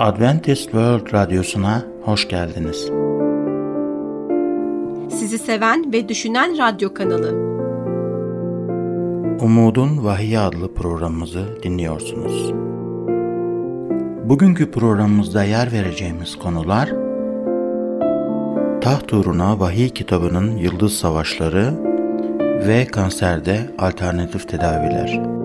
Adventist World Radyosu'na hoş geldiniz. Sizi seven ve düşünen radyo kanalı. Umudun Vahiy adlı programımızı dinliyorsunuz. Bugünkü programımızda yer vereceğimiz konular Taht uğruna Vahiy kitabının Yıldız Savaşları ve kanserde alternatif tedaviler.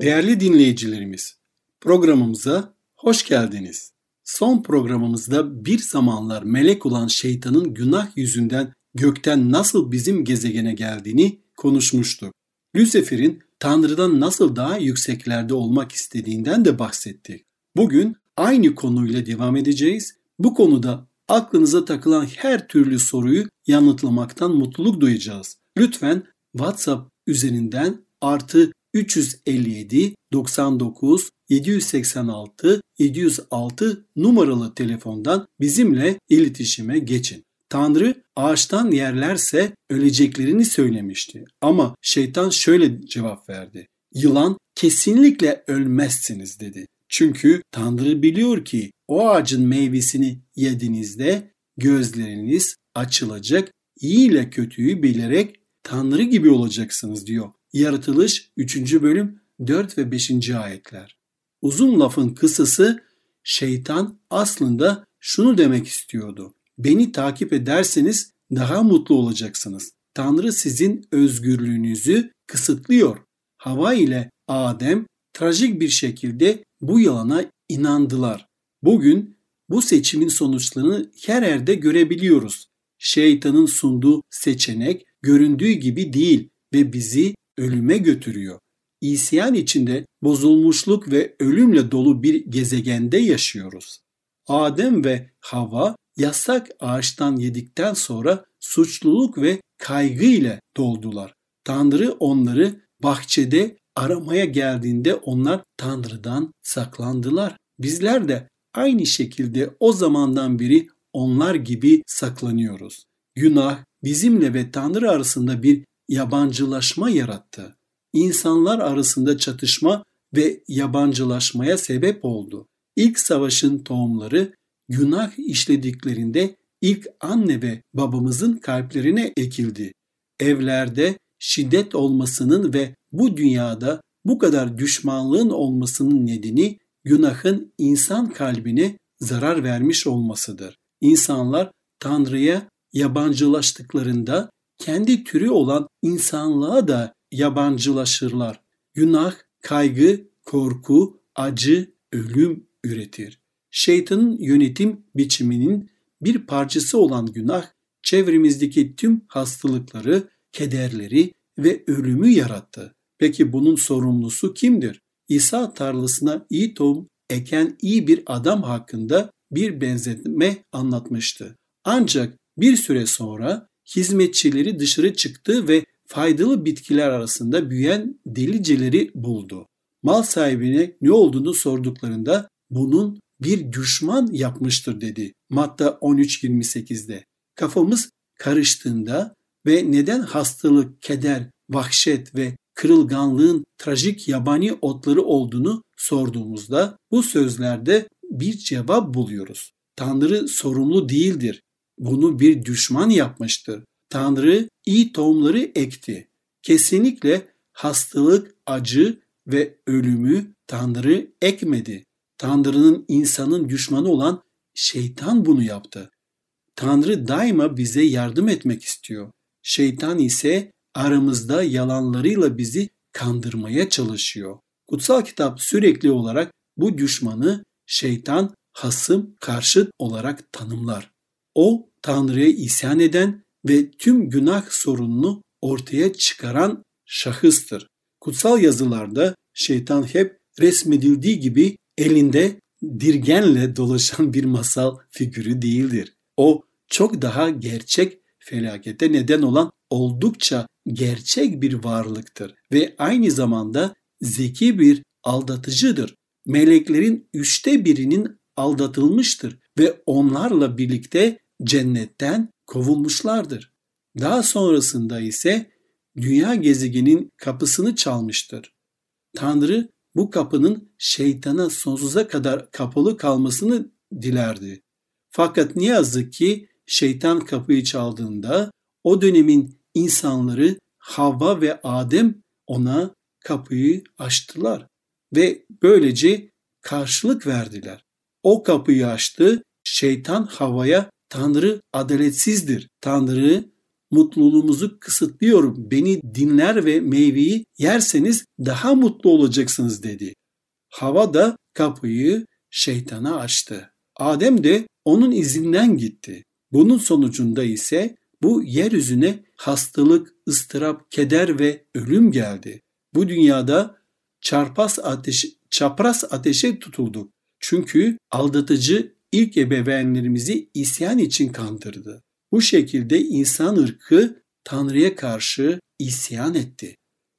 Değerli dinleyicilerimiz, programımıza hoş geldiniz. Son programımızda bir zamanlar melek olan şeytanın günah yüzünden gökten nasıl bizim gezegene geldiğini konuşmuştuk. Lucifer'in Tanrı'dan nasıl daha yükseklerde olmak istediğinden de bahsettik. Bugün aynı konuyla devam edeceğiz. Bu konuda aklınıza takılan her türlü soruyu yanıtlamaktan mutluluk duyacağız. Lütfen WhatsApp üzerinden artı 357 99 786 706 numaralı telefondan bizimle iletişime geçin. Tanrı ağaçtan yerlerse öleceklerini söylemişti. Ama şeytan şöyle cevap verdi. Yılan kesinlikle ölmezsiniz dedi. Çünkü Tanrı biliyor ki o ağacın meyvesini yediğinizde gözleriniz açılacak, iyi ile kötüyü bilerek Tanrı gibi olacaksınız diyor. Yaratılış 3. bölüm 4 ve 5. ayetler. Uzun lafın kısası şeytan aslında şunu demek istiyordu. Beni takip ederseniz daha mutlu olacaksınız. Tanrı sizin özgürlüğünüzü kısıtlıyor. Hava ile Adem trajik bir şekilde bu yalana inandılar. Bugün bu seçimin sonuçlarını her yerde görebiliyoruz. Şeytanın sunduğu seçenek göründüğü gibi değil ve bizi ölüme götürüyor. İsyan içinde bozulmuşluk ve ölümle dolu bir gezegende yaşıyoruz. Adem ve Hava yasak ağaçtan yedikten sonra suçluluk ve kaygı ile doldular. Tanrı onları bahçede aramaya geldiğinde onlar Tanrı'dan saklandılar. Bizler de aynı şekilde o zamandan beri onlar gibi saklanıyoruz. Günah bizimle ve Tanrı arasında bir yabancılaşma yarattı. İnsanlar arasında çatışma ve yabancılaşmaya sebep oldu. İlk savaşın tohumları günah işlediklerinde ilk anne ve babamızın kalplerine ekildi. Evlerde şiddet olmasının ve bu dünyada bu kadar düşmanlığın olmasının nedeni günahın insan kalbine zarar vermiş olmasıdır. İnsanlar Tanrı'ya yabancılaştıklarında kendi türü olan insanlığa da yabancılaşırlar. Günah, kaygı, korku, acı, ölüm üretir. Şeytanın yönetim biçiminin bir parçası olan günah, çevremizdeki tüm hastalıkları, kederleri ve ölümü yarattı. Peki bunun sorumlusu kimdir? İsa tarlasına iyi tohum eken iyi bir adam hakkında bir benzetme anlatmıştı. Ancak bir süre sonra hizmetçileri dışarı çıktı ve faydalı bitkiler arasında büyüyen deliceleri buldu. Mal sahibine ne olduğunu sorduklarında bunun bir düşman yapmıştır dedi. Matta 13.28'de. Kafamız karıştığında ve neden hastalık, keder, vahşet ve kırılganlığın trajik yabani otları olduğunu sorduğumuzda bu sözlerde bir cevap buluyoruz. Tanrı sorumlu değildir bunu bir düşman yapmıştır. Tanrı iyi tohumları ekti. Kesinlikle hastalık, acı ve ölümü Tanrı ekmedi. Tanrı'nın insanın düşmanı olan şeytan bunu yaptı. Tanrı daima bize yardım etmek istiyor. Şeytan ise aramızda yalanlarıyla bizi kandırmaya çalışıyor. Kutsal kitap sürekli olarak bu düşmanı şeytan, hasım, karşıt olarak tanımlar. O Tanrı'ya isyan eden ve tüm günah sorununu ortaya çıkaran şahıstır. Kutsal yazılarda şeytan hep resmedildiği gibi elinde dirgenle dolaşan bir masal figürü değildir. O çok daha gerçek felakete neden olan oldukça gerçek bir varlıktır ve aynı zamanda zeki bir aldatıcıdır. Meleklerin üçte birinin aldatılmıştır ve onlarla birlikte cennetten kovulmuşlardır. Daha sonrasında ise dünya gezegenin kapısını çalmıştır. Tanrı bu kapının şeytana sonsuza kadar kapalı kalmasını dilerdi. Fakat ne yazık ki şeytan kapıyı çaldığında o dönemin insanları Havva ve Adem ona kapıyı açtılar ve böylece karşılık verdiler. O kapıyı açtı, şeytan Havva'ya Tanrı adaletsizdir. Tanrı mutluluğumuzu kısıtlıyorum. Beni dinler ve meyveyi yerseniz daha mutlu olacaksınız dedi. Hava da kapıyı şeytana açtı. Adem de onun izinden gitti. Bunun sonucunda ise bu yeryüzüne hastalık, ıstırap, keder ve ölüm geldi. Bu dünyada çarpas ateş, çapraz ateşe tutulduk. Çünkü aldatıcı ilk ebeveynlerimizi isyan için kandırdı. Bu şekilde insan ırkı Tanrı'ya karşı isyan etti.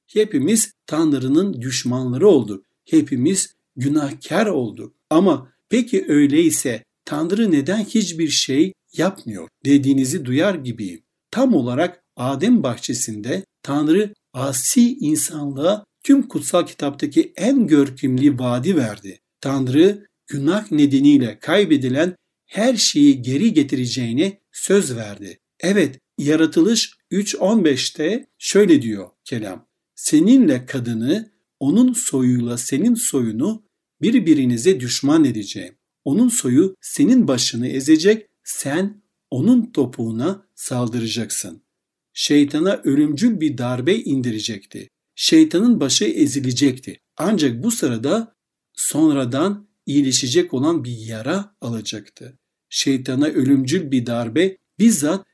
Hepimiz Tanrı'nın düşmanları olduk. Hepimiz günahkar olduk. Ama peki öyleyse Tanrı neden hiçbir şey yapmıyor dediğinizi duyar gibiyim. Tam olarak Adem bahçesinde Tanrı asi insanlığa tüm kutsal kitaptaki en görkemli vaadi verdi. Tanrı günah nedeniyle kaybedilen her şeyi geri getireceğine söz verdi. Evet, Yaratılış 3.15'te şöyle diyor kelam. Seninle kadını, onun soyuyla senin soyunu birbirinize düşman edeceğim. Onun soyu senin başını ezecek, sen onun topuğuna saldıracaksın. Şeytana ölümcül bir darbe indirecekti. Şeytanın başı ezilecekti. Ancak bu sırada sonradan iyileşecek olan bir yara alacaktı. Şeytana ölümcül bir darbe bizzat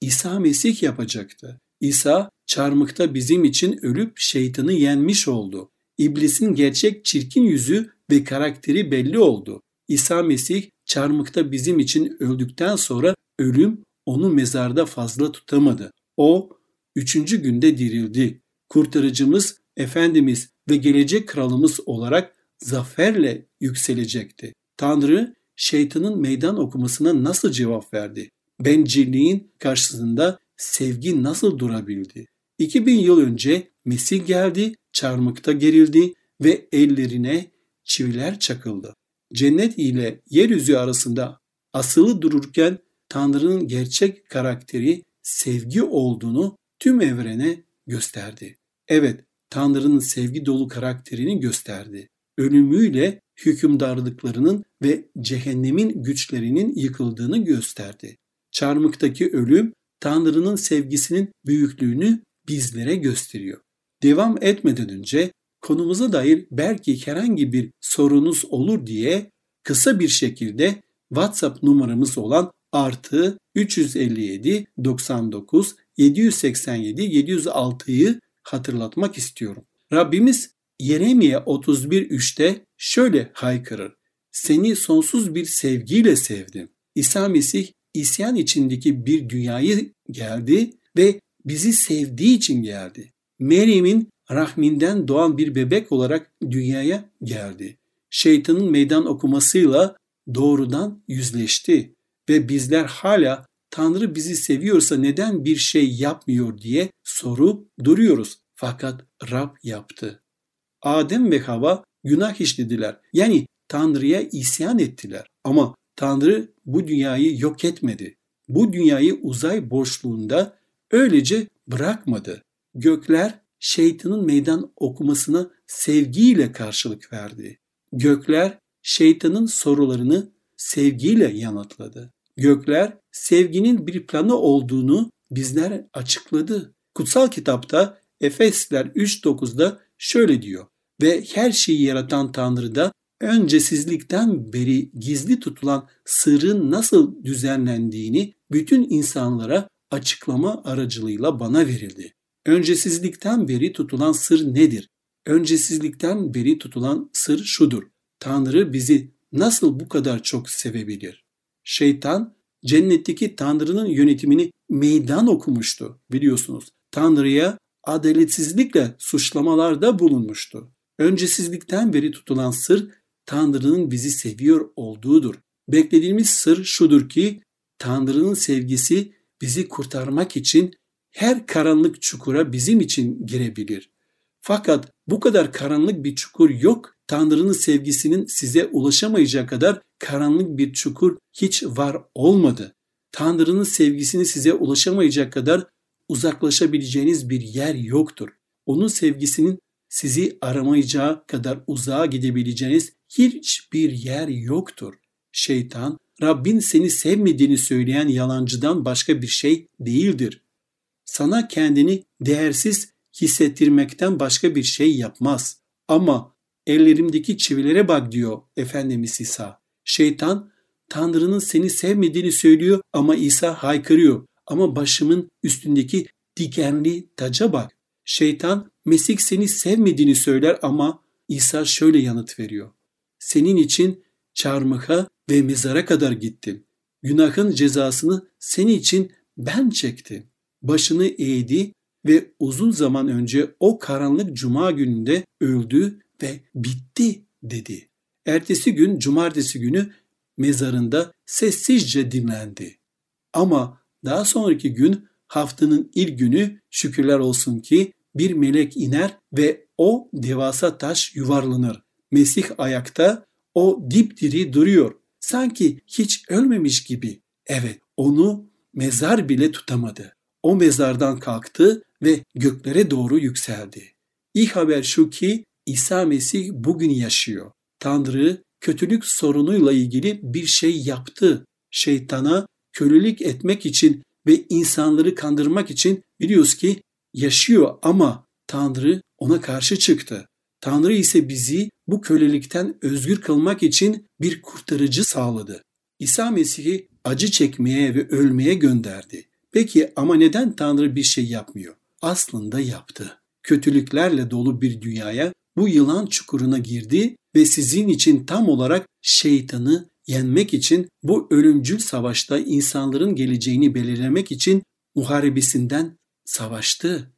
İsa Mesih yapacaktı. İsa çarmıkta bizim için ölüp şeytanı yenmiş oldu. İblisin gerçek çirkin yüzü ve karakteri belli oldu. İsa Mesih çarmıkta bizim için öldükten sonra ölüm onu mezarda fazla tutamadı. O üçüncü günde dirildi. Kurtarıcımız, Efendimiz ve gelecek kralımız olarak zaferle yükselecekti. Tanrı şeytanın meydan okumasına nasıl cevap verdi? Bencilliğin karşısında sevgi nasıl durabildi? 2000 yıl önce Mesih geldi, çarmıkta gerildi ve ellerine çiviler çakıldı. Cennet ile yeryüzü arasında asılı dururken Tanrı'nın gerçek karakteri sevgi olduğunu tüm evrene gösterdi. Evet, Tanrı'nın sevgi dolu karakterini gösterdi. Ölümüyle hükümdarlıklarının ve cehennemin güçlerinin yıkıldığını gösterdi. Çarmıktaki ölüm Tanrı'nın sevgisinin büyüklüğünü bizlere gösteriyor. Devam etmeden önce konumuza dair belki herhangi bir sorunuz olur diye kısa bir şekilde WhatsApp numaramız olan artı 357 99 787 706'yı hatırlatmak istiyorum. Rabbimiz Yeremye 31.3'te şöyle haykırır. Seni sonsuz bir sevgiyle sevdim. İsa Mesih isyan içindeki bir dünyayı geldi ve bizi sevdiği için geldi. Meryem'in rahminden doğan bir bebek olarak dünyaya geldi. Şeytanın meydan okumasıyla doğrudan yüzleşti ve bizler hala Tanrı bizi seviyorsa neden bir şey yapmıyor diye sorup duruyoruz. Fakat Rab yaptı. Adem ve Hava günah işlediler. Yani Tanrı'ya isyan ettiler. Ama Tanrı bu dünyayı yok etmedi. Bu dünyayı uzay boşluğunda öylece bırakmadı. Gökler şeytanın meydan okumasına sevgiyle karşılık verdi. Gökler şeytanın sorularını sevgiyle yanıtladı. Gökler sevginin bir planı olduğunu bizler açıkladı. Kutsal kitapta Efesler 3.9'da şöyle diyor. Ve her şeyi yaratan Tanrı da öncesizlikten beri gizli tutulan sırrın nasıl düzenlendiğini bütün insanlara açıklama aracılığıyla bana verildi. Öncesizlikten beri tutulan sır nedir? Öncesizlikten beri tutulan sır şudur. Tanrı bizi nasıl bu kadar çok sevebilir? Şeytan cennetteki Tanrı'nın yönetimini meydan okumuştu biliyorsunuz. Tanrı'ya adaletsizlikle suçlamalarda bulunmuştu. Öncesizlikten beri tutulan sır Tanrı'nın bizi seviyor olduğudur. Beklediğimiz sır şudur ki Tanrı'nın sevgisi bizi kurtarmak için her karanlık çukura bizim için girebilir. Fakat bu kadar karanlık bir çukur yok. Tanrı'nın sevgisinin size ulaşamayacağı kadar karanlık bir çukur hiç var olmadı. Tanrı'nın sevgisini size ulaşamayacak kadar uzaklaşabileceğiniz bir yer yoktur. Onun sevgisinin sizi aramayacağı kadar uzağa gidebileceğiniz hiçbir yer yoktur. Şeytan, Rabbin seni sevmediğini söyleyen yalancıdan başka bir şey değildir. Sana kendini değersiz hissettirmekten başka bir şey yapmaz. Ama ellerimdeki çivilere bak diyor Efendimiz İsa. Şeytan Tanrı'nın seni sevmediğini söylüyor ama İsa haykırıyor. Ama başımın üstündeki dikenli taca bak. Şeytan Mesih seni sevmediğini söyler ama İsa şöyle yanıt veriyor. Senin için çarmıha ve mezara kadar gittim. Günahın cezasını senin için ben çektim. Başını eğdi ve uzun zaman önce o karanlık cuma gününde öldü ve bitti dedi. Ertesi gün cumartesi günü mezarında sessizce dinlendi. Ama daha sonraki gün haftanın ilk günü şükürler olsun ki bir melek iner ve o devasa taş yuvarlanır. Mesih ayakta, o dipdiri duruyor. Sanki hiç ölmemiş gibi. Evet, onu mezar bile tutamadı. O mezardan kalktı ve göklere doğru yükseldi. İyi haber şu ki İsa Mesih bugün yaşıyor. Tanrı kötülük sorunuyla ilgili bir şey yaptı. Şeytana kölelik etmek için ve insanları kandırmak için biliyoruz ki yaşıyor ama Tanrı ona karşı çıktı. Tanrı ise bizi bu kölelikten özgür kılmak için bir kurtarıcı sağladı. İsa Mesih'i acı çekmeye ve ölmeye gönderdi. Peki ama neden Tanrı bir şey yapmıyor? Aslında yaptı. Kötülüklerle dolu bir dünyaya bu yılan çukuruna girdi ve sizin için tam olarak şeytanı yenmek için bu ölümcül savaşta insanların geleceğini belirlemek için muharebesinden savaştı.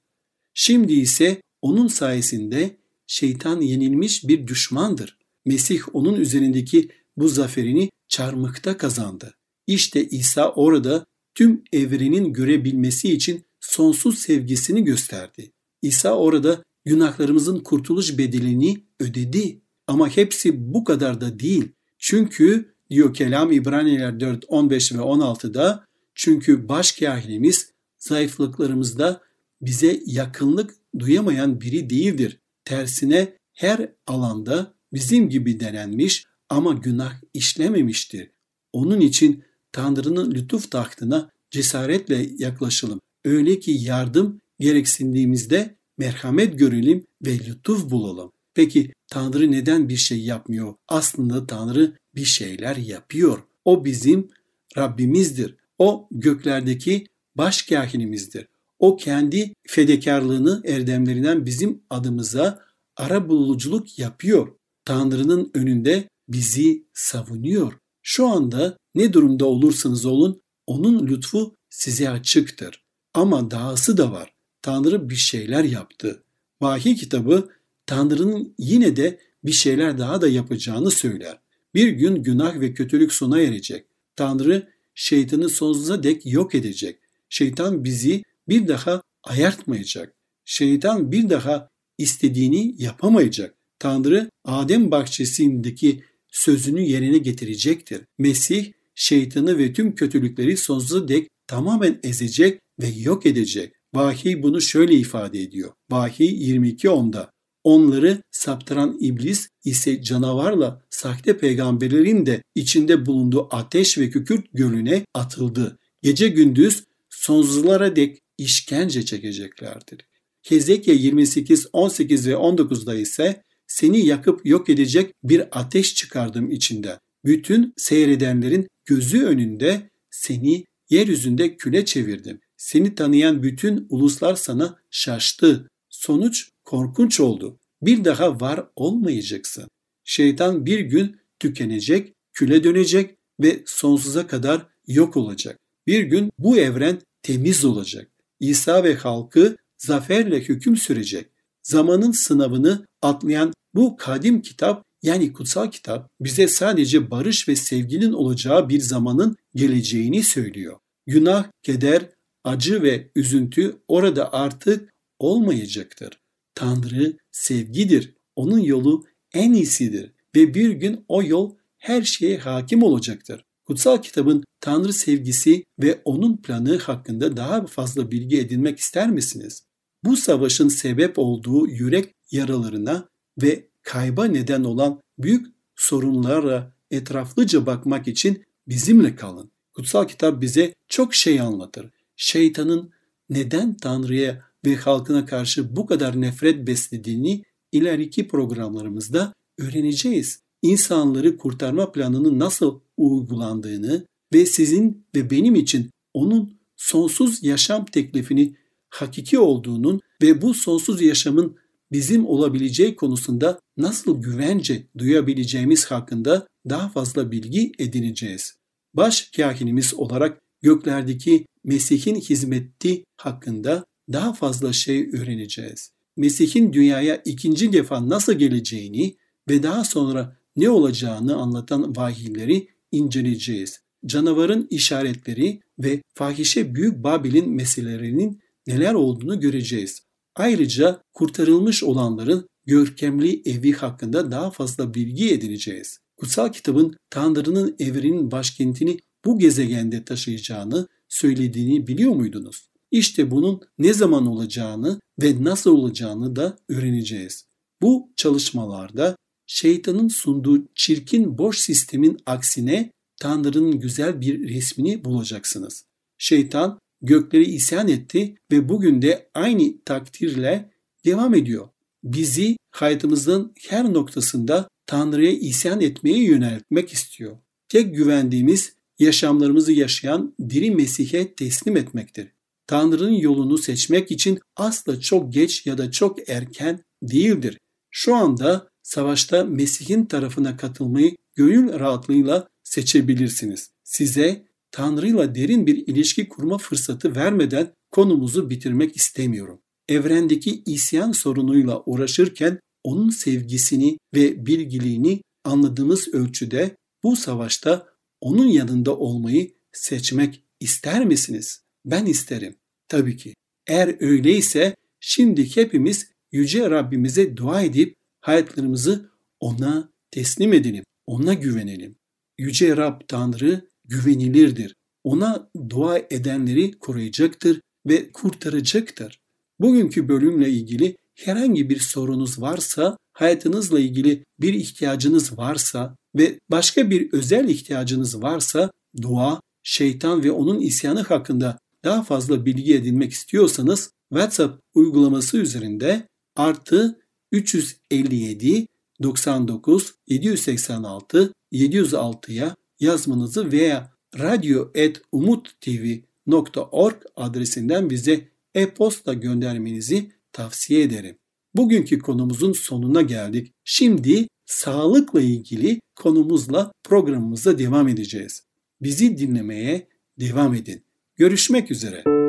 Şimdi ise onun sayesinde şeytan yenilmiş bir düşmandır. Mesih onun üzerindeki bu zaferini çarmıkta kazandı. İşte İsa orada tüm evrenin görebilmesi için sonsuz sevgisini gösterdi. İsa orada günahlarımızın kurtuluş bedelini ödedi. Ama hepsi bu kadar da değil. Çünkü diyor kelam İbraniler 4, 15 ve 16'da çünkü başkahinimiz zayıflıklarımızda bize yakınlık duyamayan biri değildir. Tersine her alanda bizim gibi denenmiş ama günah işlememiştir. Onun için Tanrı'nın lütuf tahtına cesaretle yaklaşalım. Öyle ki yardım gereksindiğimizde merhamet görelim ve lütuf bulalım. Peki Tanrı neden bir şey yapmıyor? Aslında Tanrı bir şeyler yapıyor. O bizim Rabbimizdir. O göklerdeki başkahinimizdir. O kendi fedakarlığını erdemlerinden bizim adımıza ara buluculuk yapıyor. Tanrı'nın önünde bizi savunuyor. Şu anda ne durumda olursanız olun onun lütfu size açıktır. Ama dahası da var. Tanrı bir şeyler yaptı. Vahiy kitabı Tanrı'nın yine de bir şeyler daha da yapacağını söyler. Bir gün günah ve kötülük sona erecek. Tanrı şeytanı sonsuza dek yok edecek. Şeytan bizi bir daha ayartmayacak. Şeytan bir daha istediğini yapamayacak. Tanrı Adem bahçesindeki sözünü yerine getirecektir. Mesih şeytanı ve tüm kötülükleri sonsuza dek tamamen ezecek ve yok edecek. Vahiy bunu şöyle ifade ediyor. Vahiy 22.10'da. Onları saptıran iblis ise canavarla sahte peygamberlerin de içinde bulunduğu ateş ve kükürt gölüne atıldı. Gece gündüz sonsuzlara dek işkence çekeceklerdir. Hezekiya 28, 18 ve 19'da ise seni yakıp yok edecek bir ateş çıkardım içinde. Bütün seyredenlerin gözü önünde seni yeryüzünde küle çevirdim. Seni tanıyan bütün uluslar sana şaştı. Sonuç korkunç oldu. Bir daha var olmayacaksın. Şeytan bir gün tükenecek, küle dönecek ve sonsuza kadar yok olacak. Bir gün bu evren temiz olacak. İsa ve halkı zaferle hüküm sürecek. Zamanın sınavını atlayan bu kadim kitap yani kutsal kitap bize sadece barış ve sevginin olacağı bir zamanın geleceğini söylüyor. Günah, keder, acı ve üzüntü orada artık olmayacaktır. Tanrı sevgidir. Onun yolu en iyisidir ve bir gün o yol her şeye hakim olacaktır. Kutsal kitabın Tanrı sevgisi ve onun planı hakkında daha fazla bilgi edinmek ister misiniz? Bu savaşın sebep olduğu yürek yaralarına ve kayba neden olan büyük sorunlara etraflıca bakmak için bizimle kalın. Kutsal kitap bize çok şey anlatır. Şeytanın neden Tanrı'ya ve halkına karşı bu kadar nefret beslediğini ileriki programlarımızda öğreneceğiz. İnsanları kurtarma planının nasıl uygulandığını ve sizin ve benim için onun sonsuz yaşam teklifini hakiki olduğunun ve bu sonsuz yaşamın bizim olabileceği konusunda nasıl güvence duyabileceğimiz hakkında daha fazla bilgi edineceğiz. Baş kahinimiz olarak göklerdeki Mesih'in hizmeti hakkında daha fazla şey öğreneceğiz. Mesih'in dünyaya ikinci defa nasıl geleceğini ve daha sonra ne olacağını anlatan vahiyleri inceleyeceğiz. Canavarın işaretleri ve fahişe Büyük Babil'in meselelerinin neler olduğunu göreceğiz. Ayrıca kurtarılmış olanların görkemli evi hakkında daha fazla bilgi edineceğiz. Kutsal kitabın Tanrı'nın evrenin başkentini bu gezegende taşıyacağını söylediğini biliyor muydunuz? İşte bunun ne zaman olacağını ve nasıl olacağını da öğreneceğiz. Bu çalışmalarda şeytanın sunduğu çirkin boş sistemin aksine Tanrı'nın güzel bir resmini bulacaksınız. Şeytan gökleri isyan etti ve bugün de aynı takdirle devam ediyor. Bizi hayatımızın her noktasında Tanrı'ya isyan etmeye yöneltmek istiyor. Tek güvendiğimiz yaşamlarımızı yaşayan diri Mesih'e teslim etmektir. Tanrı'nın yolunu seçmek için asla çok geç ya da çok erken değildir. Şu anda savaşta Mesih'in tarafına katılmayı gönül rahatlığıyla seçebilirsiniz. Size Tanrı'yla derin bir ilişki kurma fırsatı vermeden konumuzu bitirmek istemiyorum. Evrendeki isyan sorunuyla uğraşırken onun sevgisini ve bilgiliğini anladığımız ölçüde bu savaşta onun yanında olmayı seçmek ister misiniz? Ben isterim. Tabii ki. Eğer öyleyse şimdi hepimiz yüce Rabbimize dua edip hayatlarımızı ona teslim edelim. Ona güvenelim. Yüce Rab Tanrı güvenilirdir. Ona dua edenleri koruyacaktır ve kurtaracaktır. Bugünkü bölümle ilgili herhangi bir sorunuz varsa, hayatınızla ilgili bir ihtiyacınız varsa ve başka bir özel ihtiyacınız varsa dua, şeytan ve onun isyanı hakkında daha fazla bilgi edinmek istiyorsanız WhatsApp uygulaması üzerinde artı 357 99 786 706'ya yazmanızı veya radyo.umuttv.org adresinden bize e-posta göndermenizi tavsiye ederim. Bugünkü konumuzun sonuna geldik. Şimdi sağlıkla ilgili konumuzla programımıza devam edeceğiz. Bizi dinlemeye devam edin. Görüşmek üzere.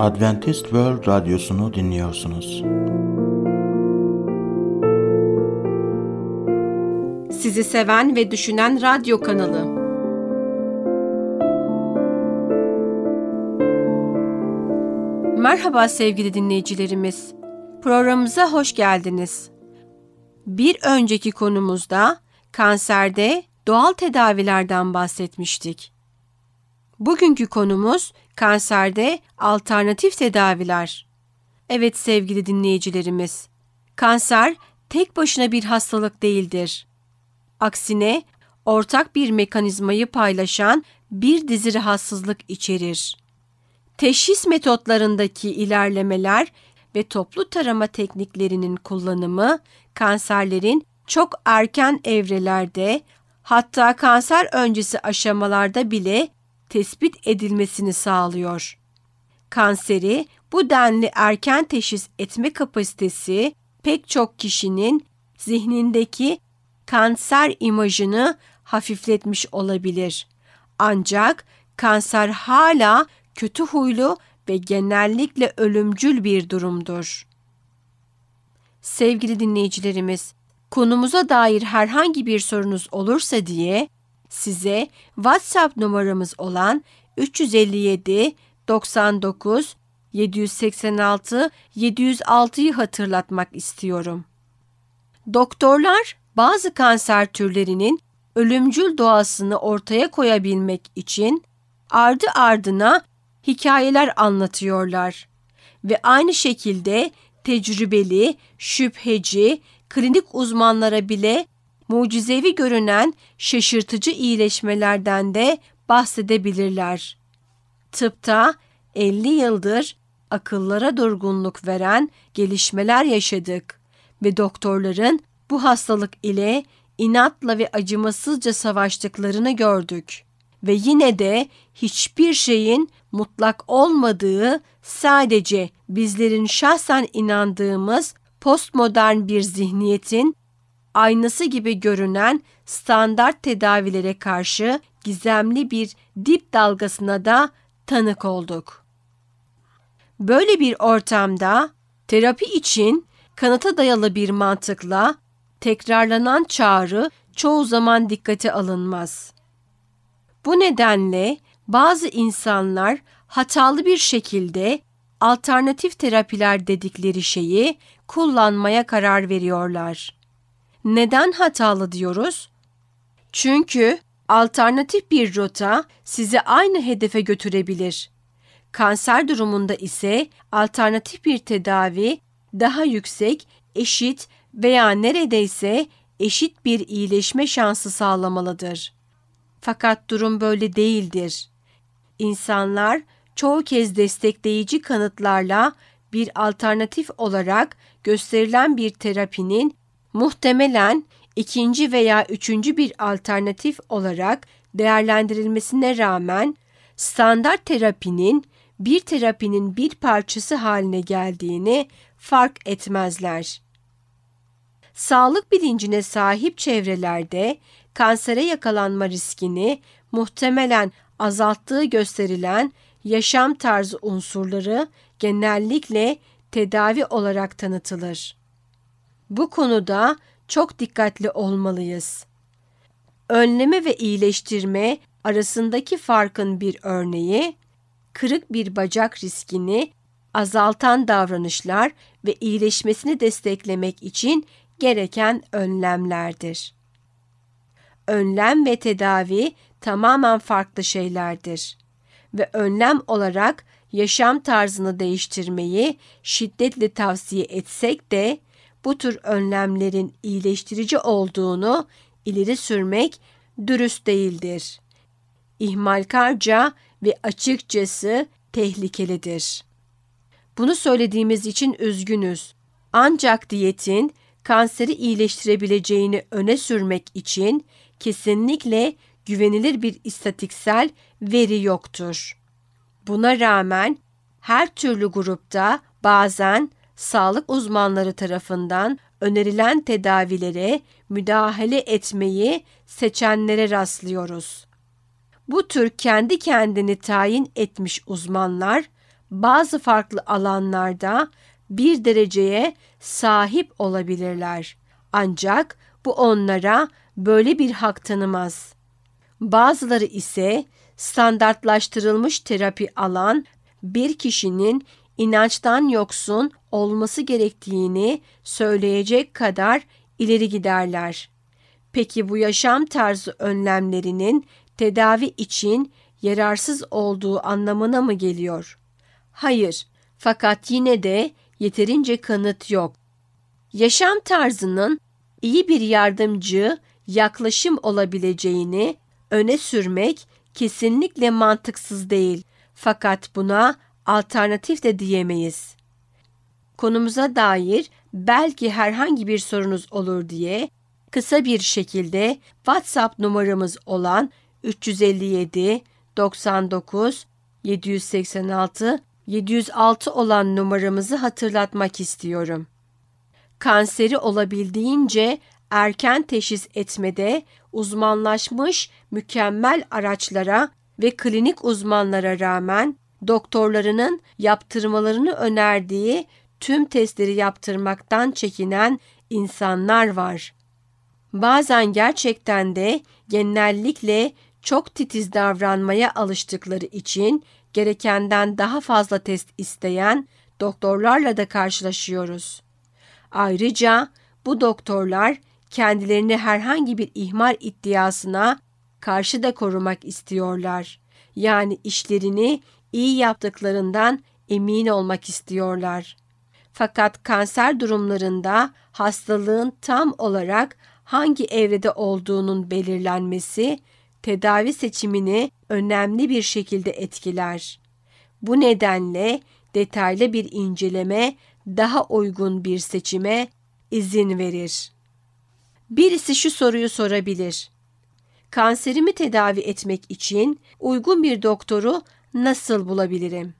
Adventist World Radyosu'nu dinliyorsunuz. Sizi seven ve düşünen radyo kanalı. Merhaba sevgili dinleyicilerimiz. Programımıza hoş geldiniz. Bir önceki konumuzda kanserde doğal tedavilerden bahsetmiştik. Bugünkü konumuz kanserde alternatif tedaviler. Evet sevgili dinleyicilerimiz, kanser tek başına bir hastalık değildir. Aksine ortak bir mekanizmayı paylaşan bir dizi rahatsızlık içerir. Teşhis metotlarındaki ilerlemeler ve toplu tarama tekniklerinin kullanımı kanserlerin çok erken evrelerde hatta kanser öncesi aşamalarda bile tespit edilmesini sağlıyor. Kanseri bu denli erken teşhis etme kapasitesi pek çok kişinin zihnindeki kanser imajını hafifletmiş olabilir. Ancak kanser hala kötü huylu ve genellikle ölümcül bir durumdur. Sevgili dinleyicilerimiz, konumuza dair herhangi bir sorunuz olursa diye size WhatsApp numaramız olan 357 99 786 706'yı hatırlatmak istiyorum. Doktorlar bazı kanser türlerinin ölümcül doğasını ortaya koyabilmek için ardı ardına hikayeler anlatıyorlar ve aynı şekilde tecrübeli, şüpheci, klinik uzmanlara bile mucizevi görünen şaşırtıcı iyileşmelerden de bahsedebilirler. Tıpta 50 yıldır akıllara durgunluk veren gelişmeler yaşadık ve doktorların bu hastalık ile inatla ve acımasızca savaştıklarını gördük. Ve yine de hiçbir şeyin mutlak olmadığı sadece bizlerin şahsen inandığımız postmodern bir zihniyetin aynası gibi görünen standart tedavilere karşı gizemli bir dip dalgasına da tanık olduk. Böyle bir ortamda terapi için kanıta dayalı bir mantıkla tekrarlanan çağrı çoğu zaman dikkate alınmaz. Bu nedenle bazı insanlar hatalı bir şekilde alternatif terapiler dedikleri şeyi kullanmaya karar veriyorlar. Neden hatalı diyoruz? Çünkü alternatif bir rota sizi aynı hedefe götürebilir. Kanser durumunda ise alternatif bir tedavi daha yüksek, eşit veya neredeyse eşit bir iyileşme şansı sağlamalıdır. Fakat durum böyle değildir. İnsanlar çoğu kez destekleyici kanıtlarla bir alternatif olarak gösterilen bir terapinin muhtemelen ikinci veya üçüncü bir alternatif olarak değerlendirilmesine rağmen standart terapinin bir terapinin bir parçası haline geldiğini fark etmezler. Sağlık bilincine sahip çevrelerde kansere yakalanma riskini muhtemelen azalttığı gösterilen yaşam tarzı unsurları genellikle tedavi olarak tanıtılır. Bu konuda çok dikkatli olmalıyız. Önleme ve iyileştirme arasındaki farkın bir örneği, kırık bir bacak riskini azaltan davranışlar ve iyileşmesini desteklemek için gereken önlemlerdir. Önlem ve tedavi tamamen farklı şeylerdir ve önlem olarak yaşam tarzını değiştirmeyi şiddetle tavsiye etsek de bu tür önlemlerin iyileştirici olduğunu ileri sürmek dürüst değildir. İhmalkarca ve açıkçası tehlikelidir. Bunu söylediğimiz için üzgünüz. Ancak diyetin kanseri iyileştirebileceğini öne sürmek için kesinlikle güvenilir bir istatiksel veri yoktur. Buna rağmen her türlü grupta bazen sağlık uzmanları tarafından önerilen tedavilere müdahale etmeyi seçenlere rastlıyoruz. Bu tür kendi kendini tayin etmiş uzmanlar bazı farklı alanlarda bir dereceye sahip olabilirler. Ancak bu onlara böyle bir hak tanımaz. Bazıları ise standartlaştırılmış terapi alan bir kişinin inançtan yoksun olması gerektiğini söyleyecek kadar ileri giderler. Peki bu yaşam tarzı önlemlerinin tedavi için yararsız olduğu anlamına mı geliyor? Hayır, fakat yine de yeterince kanıt yok. Yaşam tarzının iyi bir yardımcı yaklaşım olabileceğini öne sürmek kesinlikle mantıksız değil. Fakat buna alternatif de diyemeyiz. Konumuza dair belki herhangi bir sorunuz olur diye kısa bir şekilde WhatsApp numaramız olan 357 99 786 706 olan numaramızı hatırlatmak istiyorum. Kanseri olabildiğince erken teşhis etmede uzmanlaşmış mükemmel araçlara ve klinik uzmanlara rağmen doktorlarının yaptırmalarını önerdiği tüm testleri yaptırmaktan çekinen insanlar var. Bazen gerçekten de genellikle çok titiz davranmaya alıştıkları için gerekenden daha fazla test isteyen doktorlarla da karşılaşıyoruz. Ayrıca bu doktorlar kendilerini herhangi bir ihmal iddiasına karşı da korumak istiyorlar. Yani işlerini iyi yaptıklarından emin olmak istiyorlar. Fakat kanser durumlarında hastalığın tam olarak hangi evrede olduğunun belirlenmesi tedavi seçimini önemli bir şekilde etkiler. Bu nedenle detaylı bir inceleme daha uygun bir seçime izin verir. Birisi şu soruyu sorabilir. Kanserimi tedavi etmek için uygun bir doktoru nasıl bulabilirim?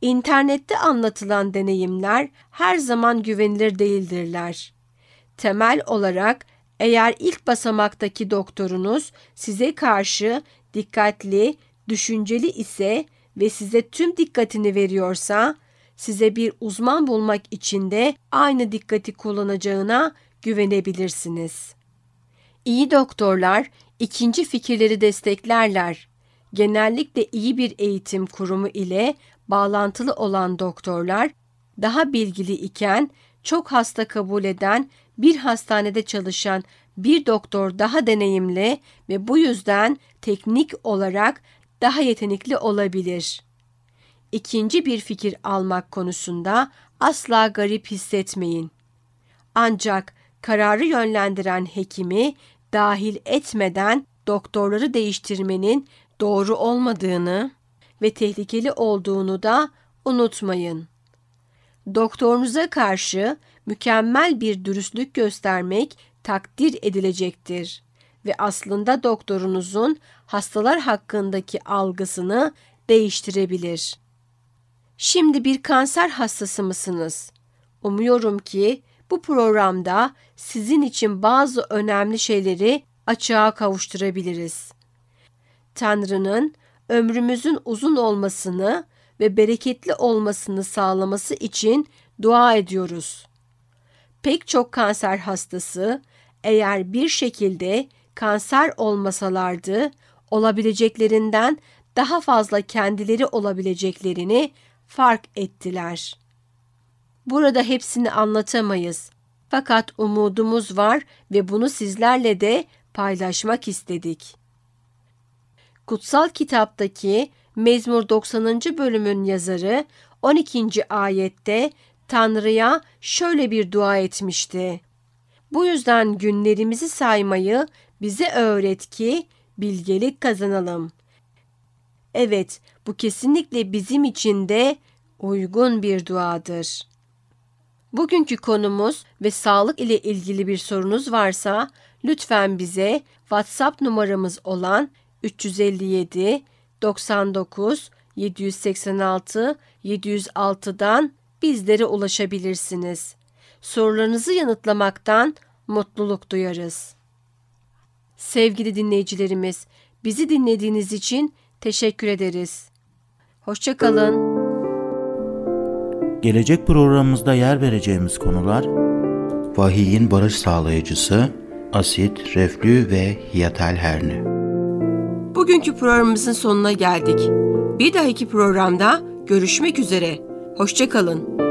İnternette anlatılan deneyimler her zaman güvenilir değildirler. Temel olarak eğer ilk basamaktaki doktorunuz size karşı dikkatli, düşünceli ise ve size tüm dikkatini veriyorsa, size bir uzman bulmak için de aynı dikkati kullanacağına güvenebilirsiniz. İyi doktorlar ikinci fikirleri desteklerler. Genellikle iyi bir eğitim kurumu ile bağlantılı olan doktorlar daha bilgili iken çok hasta kabul eden bir hastanede çalışan bir doktor daha deneyimli ve bu yüzden teknik olarak daha yetenekli olabilir. İkinci bir fikir almak konusunda asla garip hissetmeyin. Ancak kararı yönlendiren hekimi dahil etmeden doktorları değiştirmenin doğru olmadığını ve tehlikeli olduğunu da unutmayın. Doktorunuza karşı mükemmel bir dürüstlük göstermek takdir edilecektir ve aslında doktorunuzun hastalar hakkındaki algısını değiştirebilir. Şimdi bir kanser hastası mısınız? Umuyorum ki bu programda sizin için bazı önemli şeyleri açığa kavuşturabiliriz. Tanrı'nın ömrümüzün uzun olmasını ve bereketli olmasını sağlaması için dua ediyoruz. Pek çok kanser hastası eğer bir şekilde kanser olmasalardı olabileceklerinden daha fazla kendileri olabileceklerini fark ettiler. Burada hepsini anlatamayız. Fakat umudumuz var ve bunu sizlerle de paylaşmak istedik. Kutsal kitaptaki Mezmur 90. bölümün yazarı 12. ayette Tanrı'ya şöyle bir dua etmişti. Bu yüzden günlerimizi saymayı bize öğret ki bilgelik kazanalım. Evet, bu kesinlikle bizim için de uygun bir duadır. Bugünkü konumuz ve sağlık ile ilgili bir sorunuz varsa lütfen bize WhatsApp numaramız olan 357 99 786 706'dan bizlere ulaşabilirsiniz. Sorularınızı yanıtlamaktan mutluluk duyarız. Sevgili dinleyicilerimiz, bizi dinlediğiniz için teşekkür ederiz. Hoşçakalın. Gelecek programımızda yer vereceğimiz konular Vahiyin barış sağlayıcısı, asit, reflü ve hiyatal herni. Bugünkü programımızın sonuna geldik. Bir dahaki programda görüşmek üzere. Hoşçakalın.